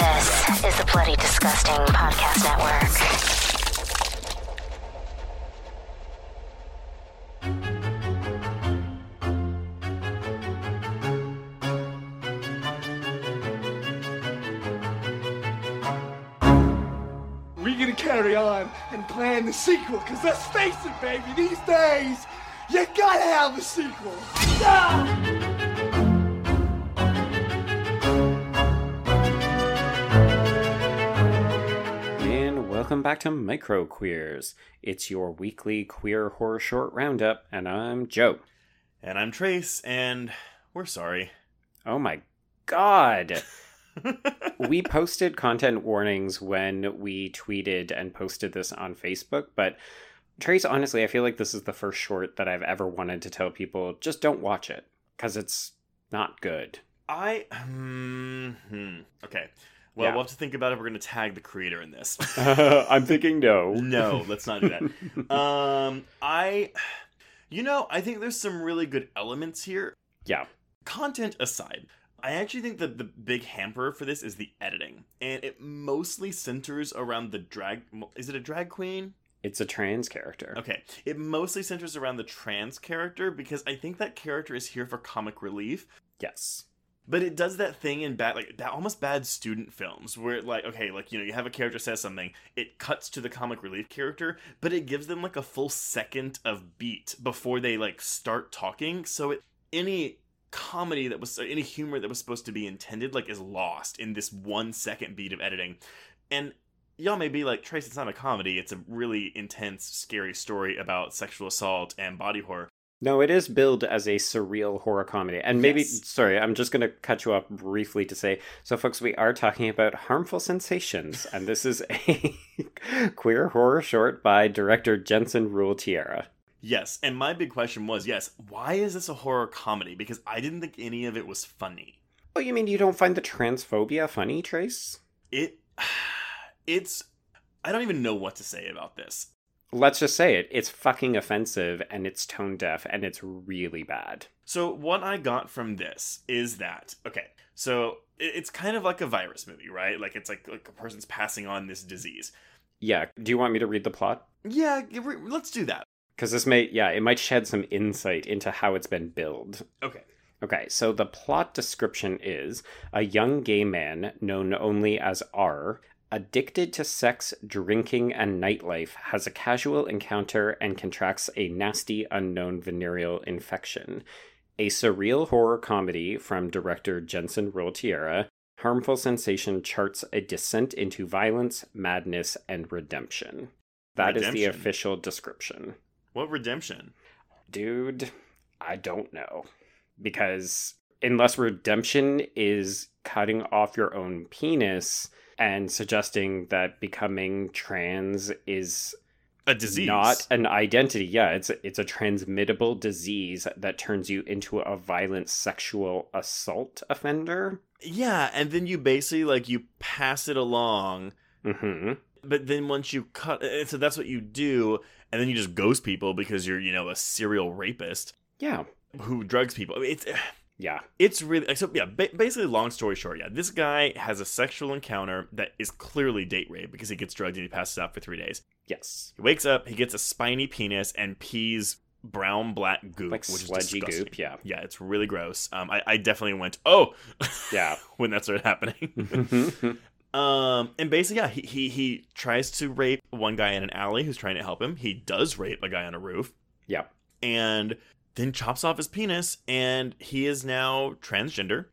This is the Bloody Disgusting Podcast Network. We're gonna carry on and plan the sequel, because let's face it, baby, these days, you gotta have a sequel. Ah! Welcome back to Micro Queers. It's your weekly queer horror short roundup, and I'm Joe. And I'm Trace, and we're sorry. Oh my god! we posted content warnings when we tweeted and posted this on Facebook, but Trace, honestly, I feel like this is the first short that I've ever wanted to tell people just don't watch it because it's not good. I. Hmm. hmm. Okay. Well, Yeah. we'll have to think about it. We're going to tag the creator in this. I'm thinking no. no, let's not do that. um, I. You know, I think there's some really good elements here. Yeah. Content aside, I actually think that the big hamper for this is the editing. And it mostly centers around the drag. Is it a drag queen? It's a trans character. Okay. It mostly centers around the trans character because I think that character is here for comic relief. Yes. But it does that thing in bad, like that almost bad student films where, like, okay, like you know, you have a character says something, it cuts to the comic relief character, but it gives them like a full second of beat before they like start talking. So it any comedy that was any humor that was supposed to be intended like is lost in this one second beat of editing, and y'all may be like, Trace, it's not a comedy. It's a really intense, scary story about sexual assault and body horror. No, it is billed as a surreal horror comedy. And maybe, Yes. sorry, I'm just going to cut you up briefly to say so, folks, we are talking about harmful sensations. And this is a queer horror short by director Jensen Rule Tierra. Yes, and my big question was, yes, why is this a horror comedy? Because I didn't think any of it was funny. Oh, you mean you don't find the transphobia funny, Trace? It it's I don't even know what to say about this. Let's just say it. It's fucking offensive and it's tone deaf and it's really bad. So what I got from this is that okay, so it's kind of like a virus movie, right? Like it's like like a person's passing on this disease. Yeah, do you want me to read the plot? Yeah, let's do that. Because this may, yeah, it might shed some insight into how it's been billed. Okay. Okay, so the plot description is a young gay man, known only as R, addicted to sex, drinking, and nightlife, has a casual encounter and contracts a nasty unknown venereal infection. A surreal horror comedy from director Jensen Rule Tierra, Harmful Sensation charts a descent into violence, madness, and redemption. That is the official description. What redemption? Dude, I don't know. Because unless redemption is cutting off your own penis and suggesting that becoming trans is A disease. not an identity, yeah, it's it's a transmittable disease that turns you into a violent sexual assault offender. Yeah, and then you basically like you pass it along hmm but then once you cut so that's what you do and then you just ghost people because you're you know a serial rapist Yeah, who drugs people I mean, it's yeah, it's really so yeah ba- basically long story short yeah this guy has a sexual encounter that is clearly date rape because he gets drugged and he passes out for three days yes, he wakes up he gets a spiny penis and pees brown black goop like which sludgy is disgusting. goop. Yeah, yeah it's really gross um i, I definitely went oh yeah. when that started happening Um, and basically, yeah, he, he he tries to rape one guy in an alley who's trying to help him. He does rape a guy on a roof, yeah. and then chops off his penis, and he is now transgender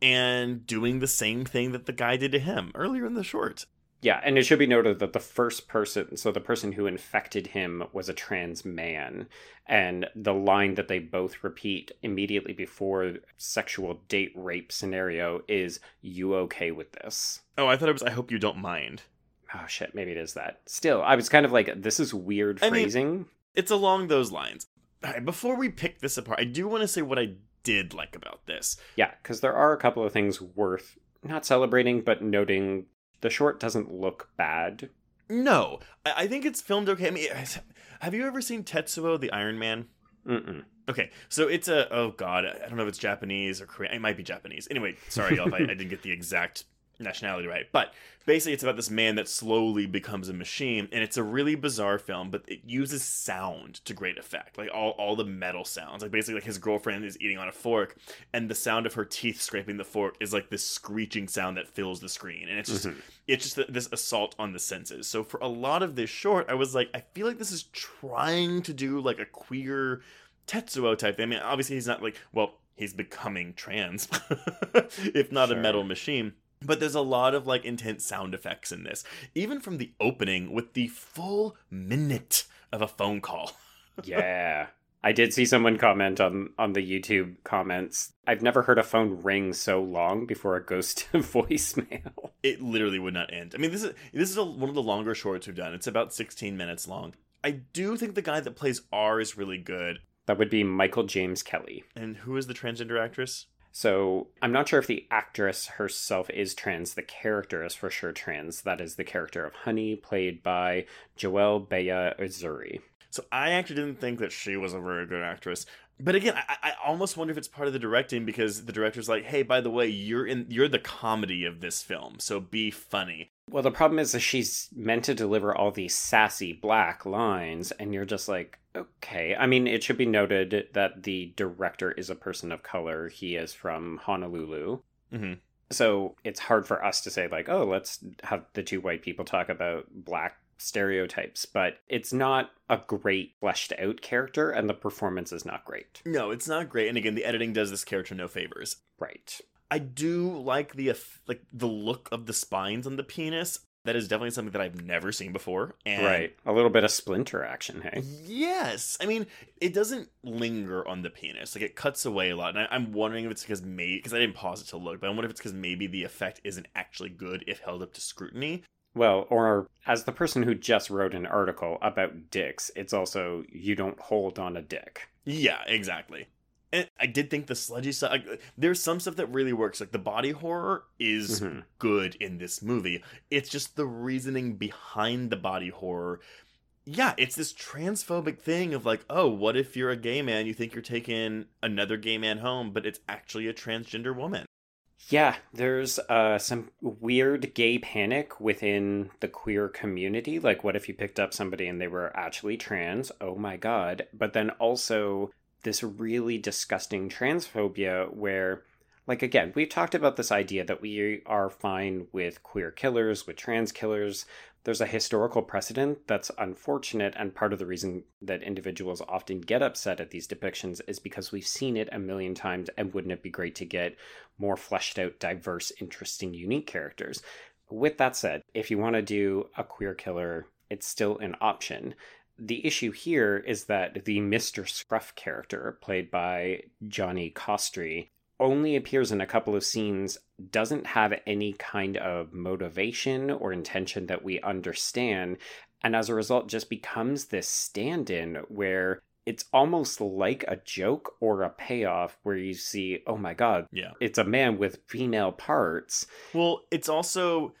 and doing the same thing that the guy did to him earlier in the short. Yeah, and it should be noted that the first person, so the person who infected him was a trans man, and the line that they both repeat immediately before sexual date rape scenario is "You okay with this?" Oh, I thought it was. I hope you don't mind. Oh shit, maybe it is that. Still, I was kind of like, this is weird I mean- phrasing. It's along those lines. Right, before we pick this apart, I do want to say what I did like about this. yeah, because there are a couple of things worth not celebrating, but noting. The short doesn't look bad. No, I, I think it's filmed okay. I mean, have you ever seen Tetsuo the Iron Man? Mm-mm. Okay, so it's a oh god, I don't know if it's Japanese or Korean. It might be Japanese. Anyway, sorry y'all if I, I didn't get the exact nationality right. But basically, it's about this man that slowly becomes a machine, and it's a really bizarre film. But it uses sound to great effect, like all all the metal sounds. Like basically, like his girlfriend is eating on a fork, and the sound of her teeth scraping the fork is like this screeching sound that fills the screen, and it's just mm-hmm. it's just this assault on the senses. So for a lot of this short, I was like, I feel like this is trying to do like a queer Tetsuo type thing. I mean, obviously he's not like well, he's becoming trans, if not a metal machine. But there's a lot of like intense sound effects in this, even from the opening with the full minute of a phone call. yeah. I did see someone comment on on the YouTube comments. I've never heard a phone ring so long before it goes to voicemail. It literally would not end. I mean, this is this is a, one of the longer shorts we've done. It's about 16 minutes long. I do think the guy that plays R is really good. That would be Michael James Kelly. And who is the transgender actress? So I'm not sure if the actress herself is trans. The character is for sure trans. That is the character of Honey, played by Joelle Bea Uzuri. So I actually didn't think that she was a very good actress. But again, I, I almost wonder if it's part of the directing because the director's like, "Hey, by the way, you're in you're the comedy of this film, so be funny." Well, the problem is that she's meant to deliver all these sassy black lines, and you're just like, okay. I mean, it should be noted that the director is a person of color. He is from Honolulu. hmm So it's hard for us to say, like, oh, let's have the two white people talk about black stereotypes, but it's not a great fleshed out character, and the performance is not great. No, it's not great. And again, the editing does this character no favors. Right. I do like the like the look of the spines on the penis. That is definitely something that I've never seen before. And Right. A little bit of splinter action, hey? Yes, I mean it doesn't linger on the penis; like it cuts away a lot. And I, I'm wondering if it's because maybe because I didn't pause it to look, but I wonder if it's because maybe the effect isn't actually good if held up to scrutiny. Well, or as the person who just wrote an article about dicks, it's also you don't hold on a dick. Yeah, exactly. And I did think the sludgy stuff. Like, there's some stuff that really works. Like the body horror is Mhm. good in this movie. It's just the reasoning behind the body horror. Yeah, it's this transphobic thing of like, oh, what if you're a gay man? You think you're taking another gay man home, but it's actually a transgender woman. Yeah, there's uh, some weird gay panic within the queer community. Like, what if you picked up somebody and they were actually trans? Oh my god. But then also this really disgusting transphobia where, like, again, we've talked about this idea that we are fine with queer killers, with trans killers. There's a historical precedent that's unfortunate, and part of the reason that individuals often get upset at these depictions is because we've seen it a million times, and wouldn't it be great to get more fleshed out, diverse, interesting, unique characters. With that said, if you want to do a queer killer, it's still an option. The issue here is that the Mr. Scruff character, played by Johnny Costry, only appears in a couple of scenes, doesn't have any kind of motivation or intention that we understand, and as a result just becomes this stand in where it's almost like a joke or a payoff where you see, oh my god, Yeah. it's a man with female parts. Well, it's also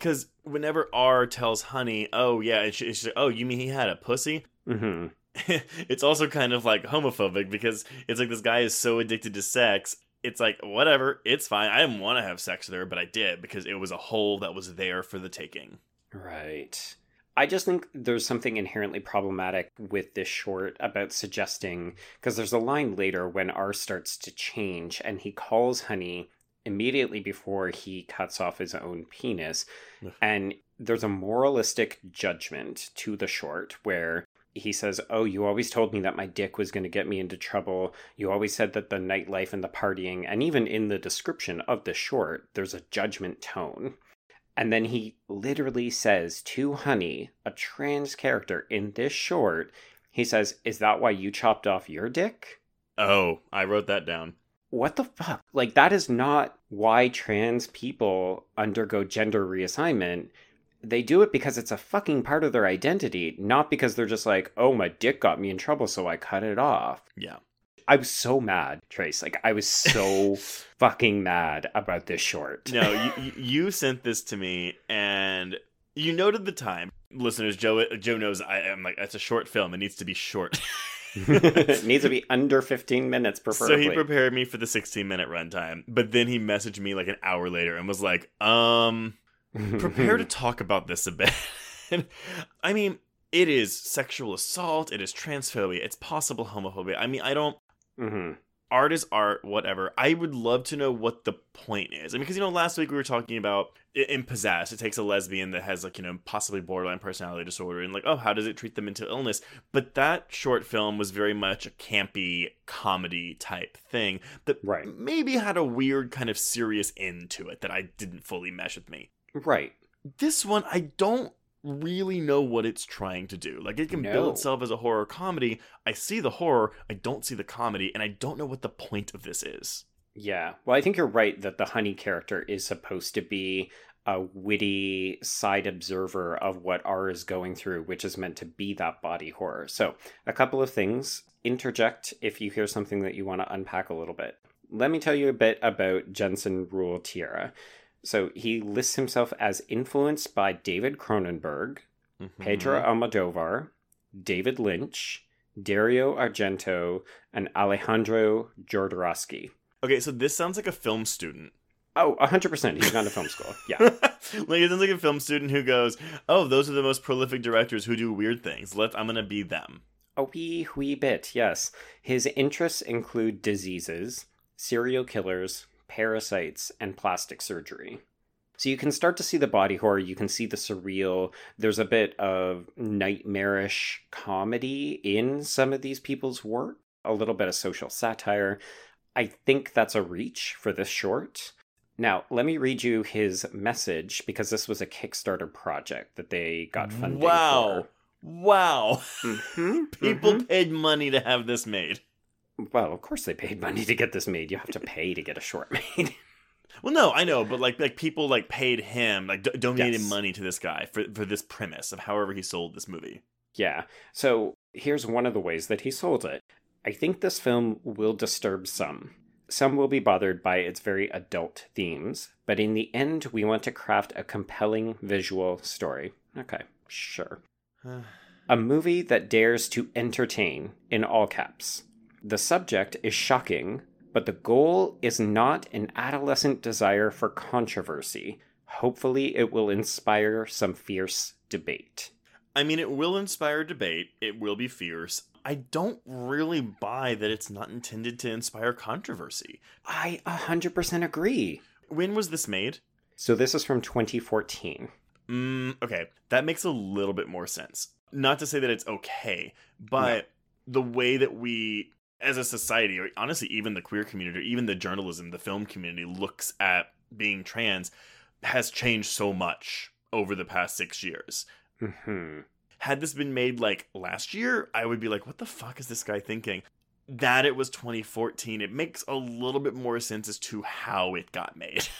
because whenever R tells Honey, "Oh yeah," it's, it's oh, you mean he had a pussy? hmm it's also kind of like homophobic because it's like this guy is so addicted to sex. It's like whatever, it's fine. I didn't want to have sex with her, but I did because it was a hole that was there for the taking. Right. I just think there's something inherently problematic with this short about suggesting because there's a line later when R starts to change and he calls Honey immediately before he cuts off his own penis. And there's a moralistic judgment to the short where he says, Oh, you always told me that my dick was going to get me into trouble. You always said that the nightlife and the partying, and even in the description of the short, there's a judgment tone. And then he literally says to Honey, a trans character in this short, he says, Is that why you chopped off your dick? Oh, I wrote that down. What the fuck? Like, that is not why trans people undergo gender reassignment. They do it because it's a fucking part of their identity, not because they're just like, oh, my dick got me in trouble, so I cut it off. Yeah. I was so mad, Trace. Like, I was so fucking mad about this short. No, you, you- sent this to me, and you noted the time. Listeners, Joe Joe knows I am like it's a short film. It needs to be short. it needs to be under 15 minutes, preferably. So he prepared me for the 16 minute runtime, but then he messaged me like an hour later and was like, um, prepare to talk about this a bit. I mean, it is sexual assault, it is transphobia, it's possible homophobia. I mean, I don't. Mhm. Art is art, whatever. I would love to know what the point is. I mean, because you know, last week we were talking about in Possessed, it takes a lesbian that has like you know possibly borderline personality disorder, and like, oh, how does it treat them into illness? But that short film was very much a campy comedy type thing that Right. maybe had a weird kind of serious end to it that I didn't fully mesh with me. Right. This one, I don't really know what it's trying to do. Like it can No. bill itself as a horror comedy. I see the horror, I don't see the comedy, and I don't know what the point of this is. Yeah. Well, I think you're right that the honey character is supposed to be a witty side observer of what R is going through, which is meant to be that body horror. So, a couple of things. Interject if you hear something that you want to unpack a little bit. Let me tell you a bit about Jensen Rule Tierra. So, he lists himself as influenced by David Cronenberg, mm-hmm. Pedro Almodovar, David Lynch, Dario Argento, and Alejandro Jodorowsky. Okay, so this sounds like a film student. Oh, 100%. He's gone to film school. Yeah. like it sounds like a film student who goes, "Oh, those are the most prolific directors who do weird things. Let I'm gonna be them." A wee, wee bit, yes. His interests include diseases, serial killers, parasites, and plastic surgery. So you can start to see the body horror, you can see the surreal. There's a bit of nightmarish comedy in some of these people's work, a little bit of social satire. I think that's a reach for this short. Now, let me read you his message because this was a Kickstarter project that they got funding Wow, wow! for. Mhm, People mhm. paid money to have this made. Well, of course they paid money to get this made. You have to pay to get a short made. Well, no, I know, but like like people like paid him like do- donated Yes. money to this guy for for this premise of however he sold this movie. yeah. So here's one of the ways that he sold it. I think this film will disturb some. Some will be bothered by its very adult themes, but in the end, we want to craft a compelling visual story. Okay, sure. A movie that dares to entertain, in all caps. The subject is shocking, but the goal is not an adolescent desire for controversy. Hopefully, it will inspire some fierce debate. I mean, it will inspire debate. It will be fierce. I don't really buy that it's not intended to inspire controversy. I 100% agree. When was this made? So, this is from 2014. Mm, okay, that makes a little bit more sense. Not to say that it's okay, but the way that we, as a society, or honestly, even the queer community, or even the journalism, the film community, looks at being trans has changed so much over the past six years. hmm Had this been made like last year, I would be like, what the fuck is this guy thinking? That it was 2014, it makes a little bit more sense as to how it got made.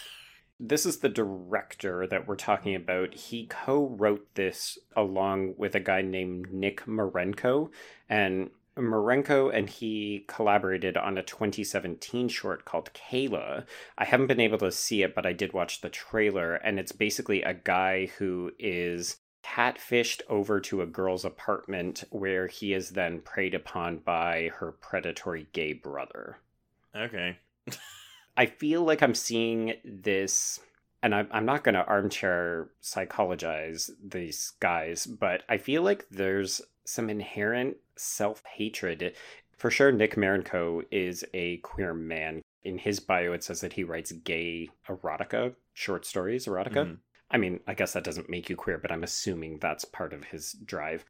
This is the director that we're talking about. He co wrote this along with a guy named Nick Marenko. And Marenko and he collaborated on a 2017 short called Kayla. I haven't been able to see it, but I did watch the trailer. And it's basically a guy who is catfished over to a girl's apartment where he is then preyed upon by her predatory gay brother. okay. I feel like I'm seeing this, and I'm, I'm not going to armchair psychologize these guys, but I feel like there's some inherent self hatred. For sure, Nick Marenko is a queer man. In his bio, it says that he writes gay erotica, short stories, erotica. Mhm. I mean, I guess that doesn't make you queer, but I'm assuming that's part of his drive.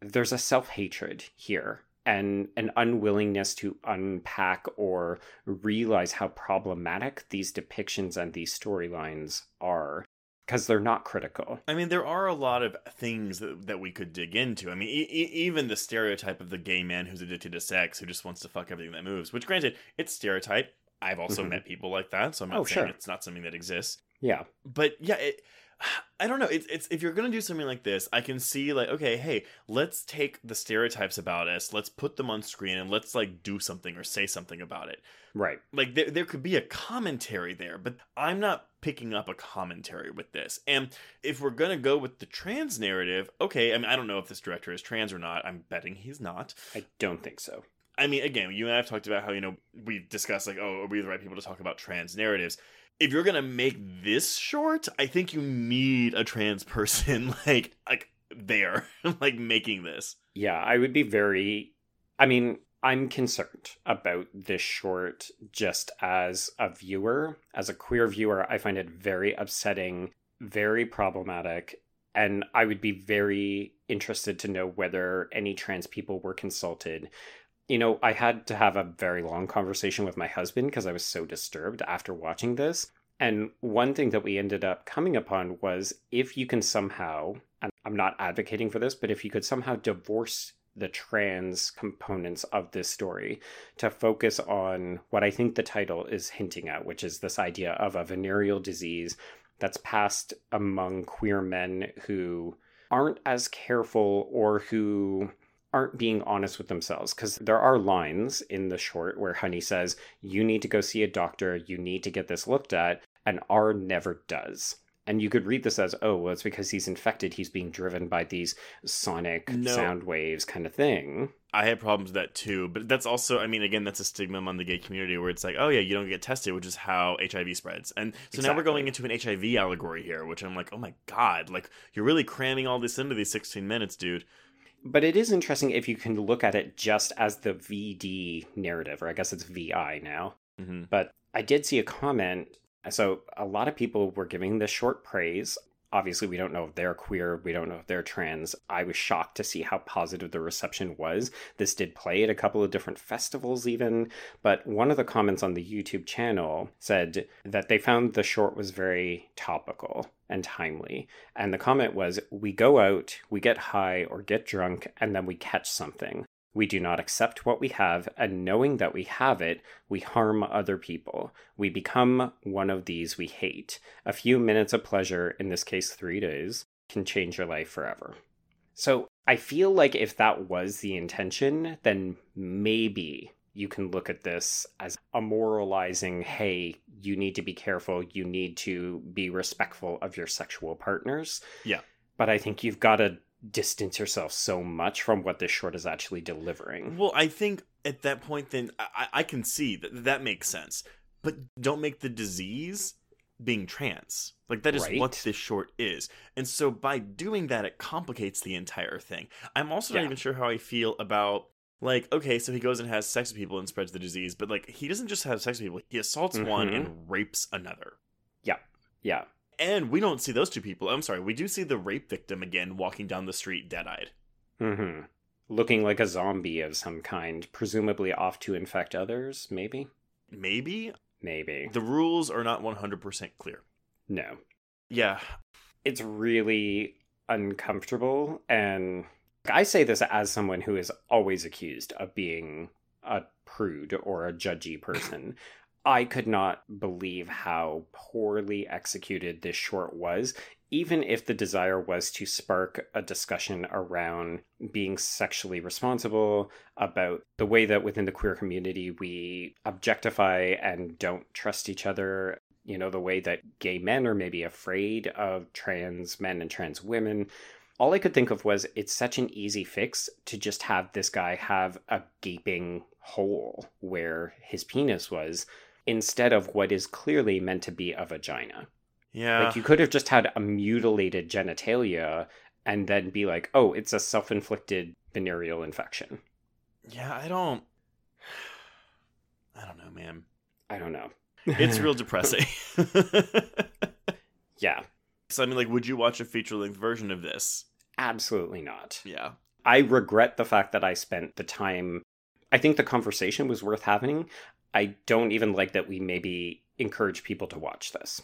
There's a self hatred here and an unwillingness to unpack or realize how problematic these depictions and these storylines are because they're not critical. I mean, there are a lot of things that, that we could dig into. I mean, e- e- even the stereotype of the gay man who's addicted to sex, who just wants to fuck everything that moves, which, granted, it's stereotype. I've also Mhm. met people like that, so I'm not Oh, saying sure. it's not something that exists. Yeah. But yeah, it, I don't know. It's it's if you're gonna do something like this, I can see like, okay, hey, let's take the stereotypes about us, let's put them on screen, and let's like do something or say something about it. Right. Like there there could be a commentary there, but I'm not picking up a commentary with this. And if we're gonna go with the trans narrative, okay, I mean I don't know if this director is trans or not. I'm betting he's not. I don't think so. I mean, again, you and I have talked about how you know we've discussed like, oh, are we the right people to talk about trans narratives? If you're gonna make this short, I think you need a trans person like like there, like making this. Yeah, I would be very. I mean, I'm concerned about this short just as a viewer, as a queer viewer. I find it very upsetting, very problematic, and I would be very interested to know whether any trans people were consulted. You know, I had to have a very long conversation with my husband because I was so disturbed after watching this. And one thing that we ended up coming upon was if you can somehow, and I'm not advocating for this, but if you could somehow divorce the trans components of this story to focus on what I think the title is hinting at, which is this idea of a venereal disease that's passed among queer men who aren't as careful or who aren't being honest with themselves because there are lines in the short where honey says you need to go see a doctor you need to get this looked at and r never does and you could read this as oh well it's because he's infected he's being driven by these sonic No. sound waves kind of thing I had problems with that too, but that's also, I mean, again, that's a stigma among the gay community where it's like, oh yeah, you don't get tested, which is how HIV spreads. And so now we're going into an HIV allegory here, which I'm like, oh my god, like you're really cramming all this into these 16 minutes, dude. But it is interesting if you can look at it just as the vd narrative or i guess it's vi now hmm But I did see a comment. So a lot of people were giving this short praise. Obviously, we don't know if they're queer. We don't know if they're trans. I was shocked to see how positive the reception was. This did play at a couple of different festivals, even. But one of the comments on the YouTube channel said that they found the short was very topical and timely. And the comment was We go out, we get high or get drunk, and then we catch something. We do not accept what we have, and knowing that we have it, we harm other people. We become one of these we hate. A few minutes of pleasure, in this case three days, can change your life forever. So I feel like if that was the intention, then maybe you can look at this as a moralizing hey, you need to be careful, you need to be respectful of your sexual partners. Yeah. But I think you've got to distance yourself so much from what this short is actually delivering. Well, I think at that point, then I, I can see that that makes sense, but don't make the disease being trans. Like that is what this short is. And so by doing that, it complicates the entire thing. I'm also not Yeah. even sure how I feel about like, okay, so he goes and has sex with people and spreads the disease, but like he doesn't just have sex with people, he assaults one Mhm. and rapes another. Yeah. Yeah. And we don't see those two people. I'm sorry, we do see the rape victim again walking down the street dead eyed. hmm Looking like a zombie of some kind, presumably off to infect others, maybe? Maybe Maybe. the rules are not 100% clear. No. Yeah, It's really uncomfortable. And I say this as someone who is always accused of being a prude or a judgy person. I could not believe how poorly executed this short was, even if the desire was to spark a discussion around being sexually responsible, about the way that within the queer community we objectify and don't trust each other, you know, the way that gay men are maybe afraid of trans men and trans women. All I could think of was it's such an easy fix to just have this guy have a gaping hole where his penis was instead of what is clearly meant to be a vagina. yeah. Like you could have just had a mutilated genitalia and then be like, "Oh, it's a self-inflicted venereal infection." Yeah, I don't. I don't know, man. I don't know. It's real depressing. yeah, so I mean, like, would you watch a feature length version of this? absolutely not. Yeah. I regret the fact that I spent the time. I think the conversation was worth having. I don't even like that we maybe encourage people to watch this.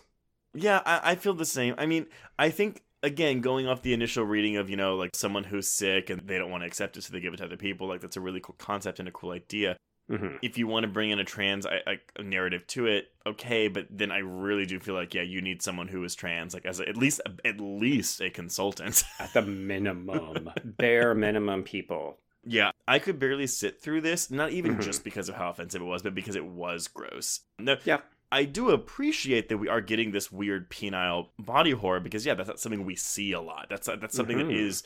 Yeah, I, I feel the same. I mean, I think again, going off the initial reading of you know like someone who's sick and they don't want to accept it, so they give it to other people. Like that's a really cool concept and a cool idea. Mhm. If you want to bring in a trans I, I, a narrative to it, okay, but then I really do feel like yeah, you need someone who is trans, like as a, at least at least a consultant. At the minimum, bare minimum, people. Yeah, I could barely sit through this, not even Mhm. just because of how offensive it was, but because it was gross. No, Yeah. I do appreciate that we are getting this weird penile body horror because yeah, that's not something we see a lot. That's that's something that Mhm. is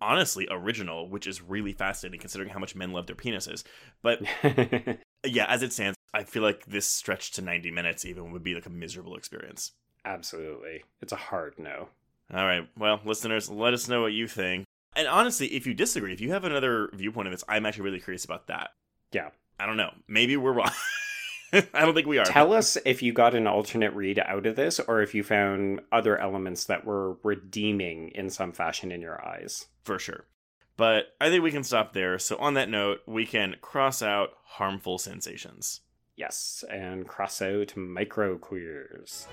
honestly original, which is really fascinating considering how much men love their penises. But yeah, as it stands, I feel like this stretch to 90 minutes even would be like a miserable experience. Absolutely. It's a hard no. All right. Well, listeners, let us know what you think. And honestly, if you disagree, if you have another viewpoint of this, I'm actually really curious about that. Yeah. I don't know. Maybe we're wrong. I don't think we are. Tell us if you got an alternate read out of this or if you found other elements that were redeeming in some fashion in your eyes. for sure. But I think we can stop there. So on that note, we can cross out harmful sensations. Yes, and cross out microqueers.